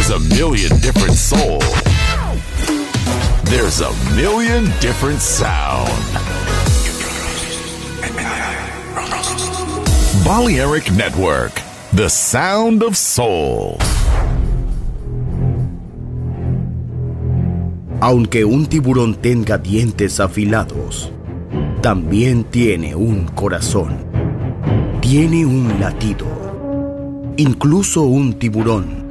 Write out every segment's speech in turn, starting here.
there's a million different soul. There's a million different sound. Balearic Network, the sound of soul. Aunque un tiburón tenga dientes afilados, también tiene un corazón. Tiene un latido. Incluso un tiburón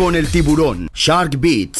Con el tiburón. Shark Beats.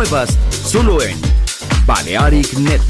Nuevas solo en Balearic Network.